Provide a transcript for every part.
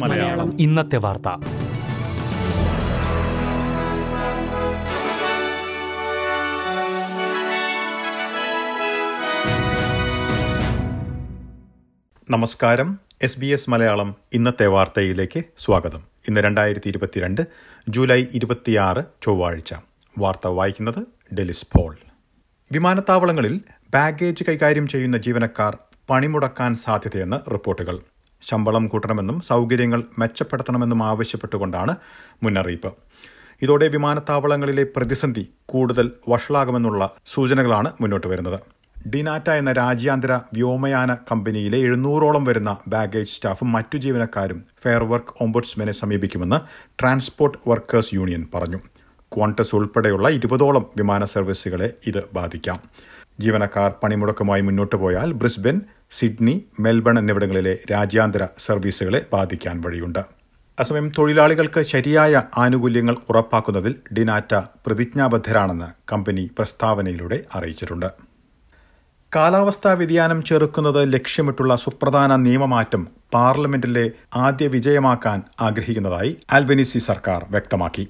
മലയാളം. ഇന്നത്തെ വാർത്ത. നമസ്കാരം. എസ് ബി എസ് മലയാളം ഇന്നത്തെ വാർത്തയിലേക്ക് സ്വാഗതം. ഇന്ന് രണ്ടായിരത്തി ഇരുപത്തിരണ്ട് ജൂലൈ ഇരുപത്തിയാറ് ചൊവ്വാഴ്ച. വാർത്ത വായിക്കുന്നത് ഡെലിസ് പോൾ. വിമാനത്താവളങ്ങളിൽ ബാഗേജ് കൈകാര്യം ചെയ്യുന്ന ജീവനക്കാർ പണിമുടക്കാൻ സാധ്യതയെന്ന് റിപ്പോർട്ടുകൾ. ശമ്പളം കൂട്ടണമെന്നും സൗകര്യങ്ങൾ മെച്ചപ്പെടുത്തണമെന്നും ആവശ്യപ്പെട്ടുകൊണ്ടാണ് മുന്നറിയിപ്പ്. ഇതോടെ വിമാനത്താവളങ്ങളിലെ പ്രതിസന്ധി കൂടുതൽ വഷളാകുമെന്നുള്ള സൂചനകളാണ് മുന്നോട്ട് വരുന്നത്. ഡിനാറ്റ എന്ന രാജ്യാന്തര വ്യോമയാന കമ്പനിയിലെ എഴുന്നൂറോളം വരുന്ന ബാഗേജ് സ്റ്റാഫും മറ്റു ജീവനക്കാരും ഫെയർ വർക്ക് സമീപിക്കുമെന്ന് ട്രാൻസ്പോർട്ട് വർക്കേഴ്സ് യൂണിയൻ പറഞ്ഞു. ക്വാണ്ടസ് ഉൾപ്പെടെയുള്ള ഇരുപതോളം വിമാന സർവീസുകളെ ഇത് ബാധിക്കാം. ജീവനക്കാർ പണിമുടക്കുമായി മുന്നോട്ട് പോയാൽ ബ്രിസ്ബൻ സിഡ്നി മെൽബൺ എന്നിവിടങ്ങളിലെ രാജ്യാന്തര സർവീസുകളെ ബാധിക്കാൻ വഴിയുണ്ട്. അസമയം തൊഴിലാളികൾക്ക് ശരിയായ ആനുകൂല്യങ്ങൾ ഉറപ്പാക്കുന്നതിൽ ഡിനാറ്റ പ്രതിജ്ഞാബദ്ധരാണെന്ന് കമ്പനി പ്രസ്താവനയിലൂടെ അറിയിച്ചിട്ടുണ്ട്. കാലാവസ്ഥാ വ്യതിയാനം ചെറുക്കുന്നത് ലക്ഷ്യമിട്ടുള്ള സുപ്രധാന നിയമമാറ്റം പാർലമെന്റിലെ ആദ്യ വിജയമാക്കാൻ ആഗ്രഹിക്കുന്നതായി ആൽബനീസി സർക്കാർ വ്യക്തമാക്കി.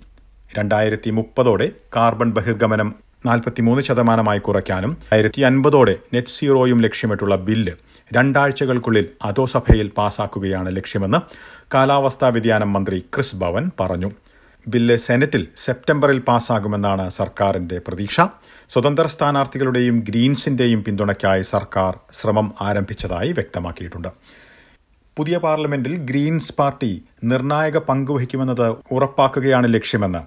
രണ്ടായിരത്തി മുപ്പതോടെ കാർബൺ ബഹിർഗമനം നാൽപ്പത്തിമൂന്ന് ശതമാനമായി കുറയ്ക്കാനും ആയിരത്തി അൻപതോടെ നെറ്റ് സീറോയും ലക്ഷ്യമിട്ടുള്ള ബില്ല് രണ്ടാഴ്ചകൾക്കുള്ളിൽ അധോസഭയിൽ പാസാക്കുകയാണ് ലക്ഷ്യമെന്ന് കാലാവസ്ഥാ വ്യതിയാനം മന്ത്രി ക്രിസ് ഭവൻ പറഞ്ഞു. ബില്ല് സെനറ്റിൽ സെപ്റ്റംബറിൽ പാസാകുമെന്നാണ് സർക്കാരിന്റെ പ്രതീക്ഷ. സ്വതന്ത്ര സ്ഥാനാർത്ഥികളുടെയും ഗ്രീൻസിന്റെയും പിന്തുണയ്ക്കായി സർക്കാർ ശ്രമം ആരംഭിച്ചതായി വ്യക്തമാക്കിയിട്ടുണ്ട്. പുതിയ പാർലമെന്റിൽ ഗ്രീൻസ് പാർട്ടി നിർണായക പങ്കുവഹിക്കുമെന്നത് ഉറപ്പാക്കുകയാണ് ലക്ഷ്യമെന്ന്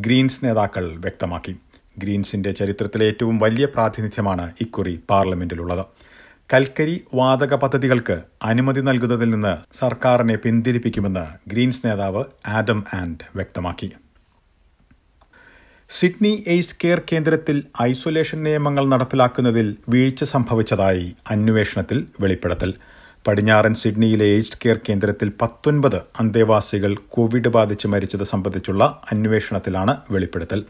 ഗ്രീൻസ് നേതാക്കൾ വ്യക്തമാക്കി. ഗ്രീൻസിന്റെ ചരിത്രത്തിലെ ഏറ്റവും വലിയ പ്രാതിനിധ്യമാണ് ഇക്കുറി പാർലമെന്റിലുള്ളത്. കൽക്കരി വാതക പദ്ധതികൾക്ക് അനുമതി നൽകുന്നതിൽ നിന്ന് സർക്കാരിനെ പിന്തിരിപ്പിക്കുമെന്ന് ഗ്രീൻസ് നേതാവ് ആഡം ആൻഡ് വ്യക്തമാക്കി. സിഡ്നി എയ്സ് കെയർ കേന്ദ്രത്തിൽ ഐസൊലേഷൻ നിയമങ്ങൾ നടപ്പിലാക്കുന്നതിൽ വീഴ്ച സംഭവിച്ചതായി അന്വേഷണത്തിൽ വെളിപ്പെടുത്തൽ. പടിഞ്ഞാറൻ സിഡ്നിയിലെ ഏജ്ഡ് കെയർ കേന്ദ്രത്തിൽ പത്തൊൻപത് അന്തേവാസികൾ കോവിഡ് ബാധിച്ച് മരിച്ചത് സംബന്ധിച്ചുള്ള അന്വേഷണത്തിലാണ് വെളിപ്പെടുത്തൽ.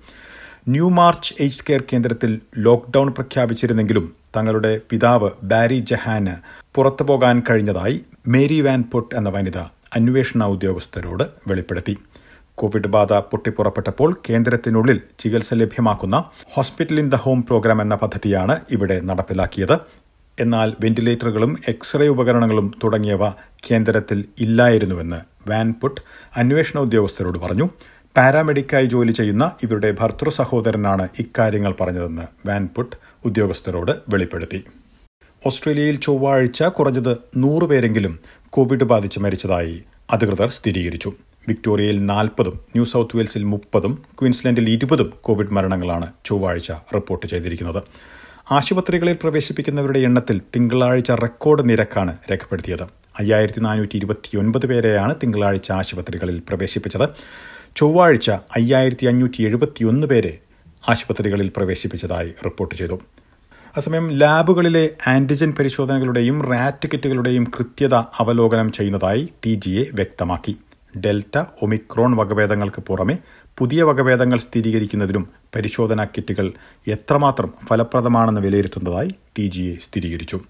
ന്യൂ മാർച്ച് ഏജ്ഡ് കെയർ കേന്ദ്രത്തിൽ ലോക്ക്ഡൌൺ പ്രഖ്യാപിച്ചിരുന്നെങ്കിലും തങ്ങളുടെ പിതാവ് ബാരി ജഹാന് പുറത്തു പോകാൻ കഴിഞ്ഞതായി മേരി വാൻ പൊട്ട് എന്ന വനിത അന്വേഷണ ഉദ്യോഗസ്ഥരോട് വെളിപ്പെടുത്തി. കോവിഡ് ബാധ പൊട്ടിപ്പുറപ്പെട്ടപ്പോൾ കേന്ദ്രത്തിനുള്ളിൽ ചികിത്സ ലഭ്യമാക്കുന്ന hospital in the home program എന്ന പദ്ധതിയാണ് ഇവിടെ നടപ്പിലാക്കിയത്. എന്നാൽ വെന്റിലേറ്ററുകളും എക്സ്റേ ഉപകരണങ്ങളും തുടങ്ങിയവ കേന്ദ്രത്തിൽ ഇല്ലായിരുന്നുവെന്ന് വാൻപുട്ട് അന്വേഷണ ഉദ്യോഗസ്ഥരോട് പറഞ്ഞു. പാരാമെഡിക്കായി ജോലി ചെയ്യുന്ന ഇവരുടെ ഭർത്തൃ സഹോദരനാണ് ഇക്കാര്യങ്ങൾ പറഞ്ഞതെന്ന് വാൻപുട്ട് ഉദ്യോഗസ്ഥരോട് വെളിപ്പെടുത്തി. ഓസ്ട്രേലിയയിൽ ചൊവ്വാഴ്ച കുറഞ്ഞത് നൂറുപേരെങ്കിലും കോവിഡ് ബാധിച്ച് മരിച്ചതായി അധികൃതർ സ്ഥിരീകരിച്ചു. വിക്ടോറിയയിൽ നാൽപ്പതും ന്യൂ സൗത്ത് വെയിൽസിൽ മുപ്പതും ക്വീൻസ്ലൻഡിൽ ഇരുപതും കോവിഡ് മരണങ്ങളാണ് ചൊവ്വാഴ്ച റിപ്പോർട്ട് ചെയ്തിരിക്കുന്നത്. ആശുപത്രികളിൽ പ്രവേശിപ്പിക്കുന്നവരുടെ എണ്ണത്തിൽ തിങ്കളാഴ്ച റെക്കോർഡ് നിരക്കാണ് രേഖപ്പെടുത്തിയത്. അയ്യായിരത്തി നാനൂറ്റി ഇരുപത്തിയൊൻപത് പേരെയാണ് തിങ്കളാഴ്ച ആശുപത്രികളിൽ പ്രവേശിപ്പിച്ചത്. ചൊവ്വാഴ്ച അയ്യായിരത്തി അഞ്ഞൂറ്റി എഴുപത്തിയൊന്ന് പേരെ ആശുപത്രികളിൽ പ്രവേശിപ്പിച്ചതായി റിപ്പോർട്ട് ചെയ്തു. അസമയം ലാബുകളിലെ ആന്റിജൻ പരിശോധനകളുടെയും റാറ്റ് കിറ്റുകളുടെയും കൃത്യത അവലോകനം ചെയ്യുന്നതായി ടി ജി എ വ്യക്തമാക്കി. ഡെൽറ്റ ഒമിക്രോൺ വകഭേദങ്ങൾക്ക് പുറമെ പുതിയ വകഭേദങ്ങൾ സ്ഥിരീകരിക്കുന്നതിനും പരിശോധനാ കിറ്റുകൾ എത്രമാത്രം ഫലപ്രദമാണെന്ന് വിലയിരുത്തുന്നതായി ടി ജി എ സ്ഥിരീകരിച്ചു.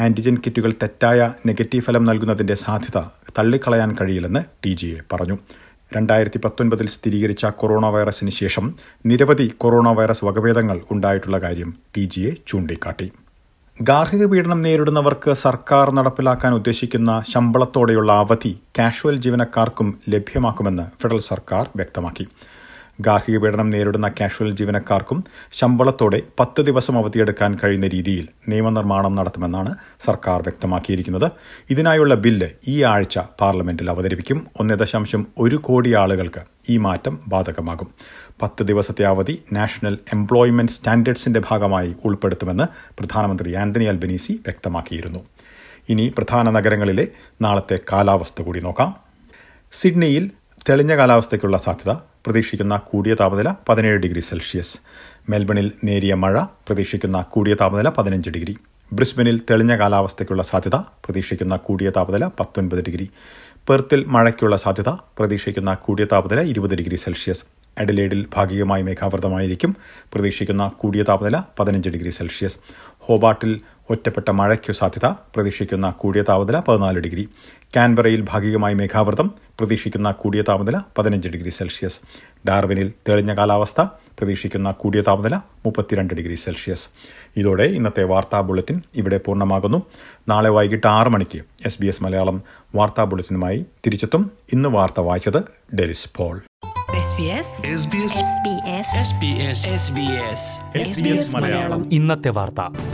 ആന്റിജൻ കിറ്റുകൾ തെറ്റായ നെഗറ്റീവ് ഫലം നൽകുന്നതിന്റെ സാധ്യത തള്ളിക്കളയാൻ കഴിയില്ലെന്ന് ടി ജി എ പറഞ്ഞു. രണ്ടായിരത്തി പത്തൊൻപതിൽ സ്ഥിരീകരിച്ച കൊറോണ വൈറസിന് ശേഷം നിരവധി കൊറോണ വൈറസ് വകഭേദങ്ങൾ ഉണ്ടായിട്ടുള്ള കാര്യം ടി ജി എ ചൂണ്ടിക്കാട്ടി. ഗാർഹിക പീഡനം നേരിടുന്നവർക്ക് സർക്കാർ നടപ്പിലാക്കാൻ ഉദ്ദേശിക്കുന്ന ശമ്പളത്തോടെയുള്ള അവധി കാഷ്വൽ ജീവനക്കാർക്കും ലഭ്യമാക്കുമെന്ന് ഫെഡറൽ സർക്കാർ വ്യക്തമാക്കി. ഗാർഹിക പീഡനം നേരിടുന്ന കാഷ്വൽ ജീവനക്കാർക്കും ശമ്പളത്തോടെ പത്ത് ദിവസം അവധിയെടുക്കാൻ കഴിയുന്ന രീതിയിൽ നിയമനിർമ്മാണം നടത്തുമെന്നാണ് സർക്കാർ വ്യക്തമാക്കിയിരിക്കുന്നത്. ഇതിനായുള്ള ബില്ല് ഈ ആഴ്ച പാർലമെന്റിൽ അവതരിപ്പിക്കും. ഒന്നേ ദശാംശം ഒരു കോടി ആളുകൾക്ക് ഈ മാറ്റം ബാധകമാകും. പത്ത് ദിവസത്തെ അവധി നാഷണൽ എംപ്ലോയ്മെന്റ് സ്റ്റാൻഡേർഡ്സിന്റെ ഭാഗമായി ഉൾപ്പെടുത്തുമെന്ന് പ്രധാനമന്ത്രി ആന്റണി അൽബനീസി വ്യക്തമാക്കിയിരുന്നു. ഇനി പ്രധാന നഗരങ്ങളിലെ നാളത്തെ കാലാവസ്ഥ കൂടി നോക്കാം. സിഡ്നിയിൽ തെളിഞ്ഞ കാലാവസ്ഥയ്ക്കുള്ള സാധ്യത പ്രതീക്ഷിക്കുന്ന കൂടിയ താപനില പതിനേഴ് ഡിഗ്രി സെൽഷ്യസ്. മെൽബണിൽ നേരിയ മഴ പ്രതീക്ഷിക്കുന്ന കൂടിയ താപനില പതിനഞ്ച് ഡിഗ്രി. ബ്രിസ്ബനിൽ തെളിഞ്ഞ കാലാവസ്ഥയ്ക്കുള്ള സാധ്യത പ്രതീക്ഷിക്കുന്ന കൂടിയ താപനില പത്തൊൻപത് ഡിഗ്രി. പെർത്തിൽ മഴയ്ക്കുള്ള സാധ്യത പ്രതീക്ഷിക്കുന്ന കൂടിയ താപനില ഇരുപത് ഡിഗ്രി സെൽഷ്യസ്. അഡലേഡിൽ ഭാഗികമായി മേഘാവൃതമായിരിക്കും. പ്രതീക്ഷിക്കുന്ന കൂടിയ താപനില പതിനഞ്ച് ഡിഗ്രി സെൽഷ്യസ്. ഹോബാട്ടിൽ ഒറ്റപ്പെട്ട മഴയ്ക്കു സാധ്യത പ്രതീക്ഷിക്കുന്ന കൂടിയ താപനില പതിനാല് ഡിഗ്രി. കാൻബറയിൽ ഭാഗികമായി മേഘാവൃതം പ്രതീക്ഷിക്കുന്ന കൂടിയ താപനില പതിനഞ്ച് ഡിഗ്രി സെൽഷ്യസ്. ഡാർവിനിൽ തെളിഞ്ഞ കാലാവസ്ഥ പ്രതീക്ഷിക്കുന്ന കൂടിയ താപനില മുപ്പത്തിരണ്ട് ഡിഗ്രി സെൽഷ്യസ്. ഇതോടെ ഇന്നത്തെ വാർത്താ ബുള്ളറ്റിൻ ഇവിടെ പൂർണമാകുന്നു. നാളെ വൈകിട്ട് ആറ് മണിക്ക് എസ് ബി എസ് മലയാളം വാർത്താ ബുള്ളറ്റിനുമായി തിരിച്ചെത്തും. ഇന്ന് വാർത്ത വായിച്ചത് ഡെലിസ് പോൾ. ഇന്നത്തെ വാർത്ത.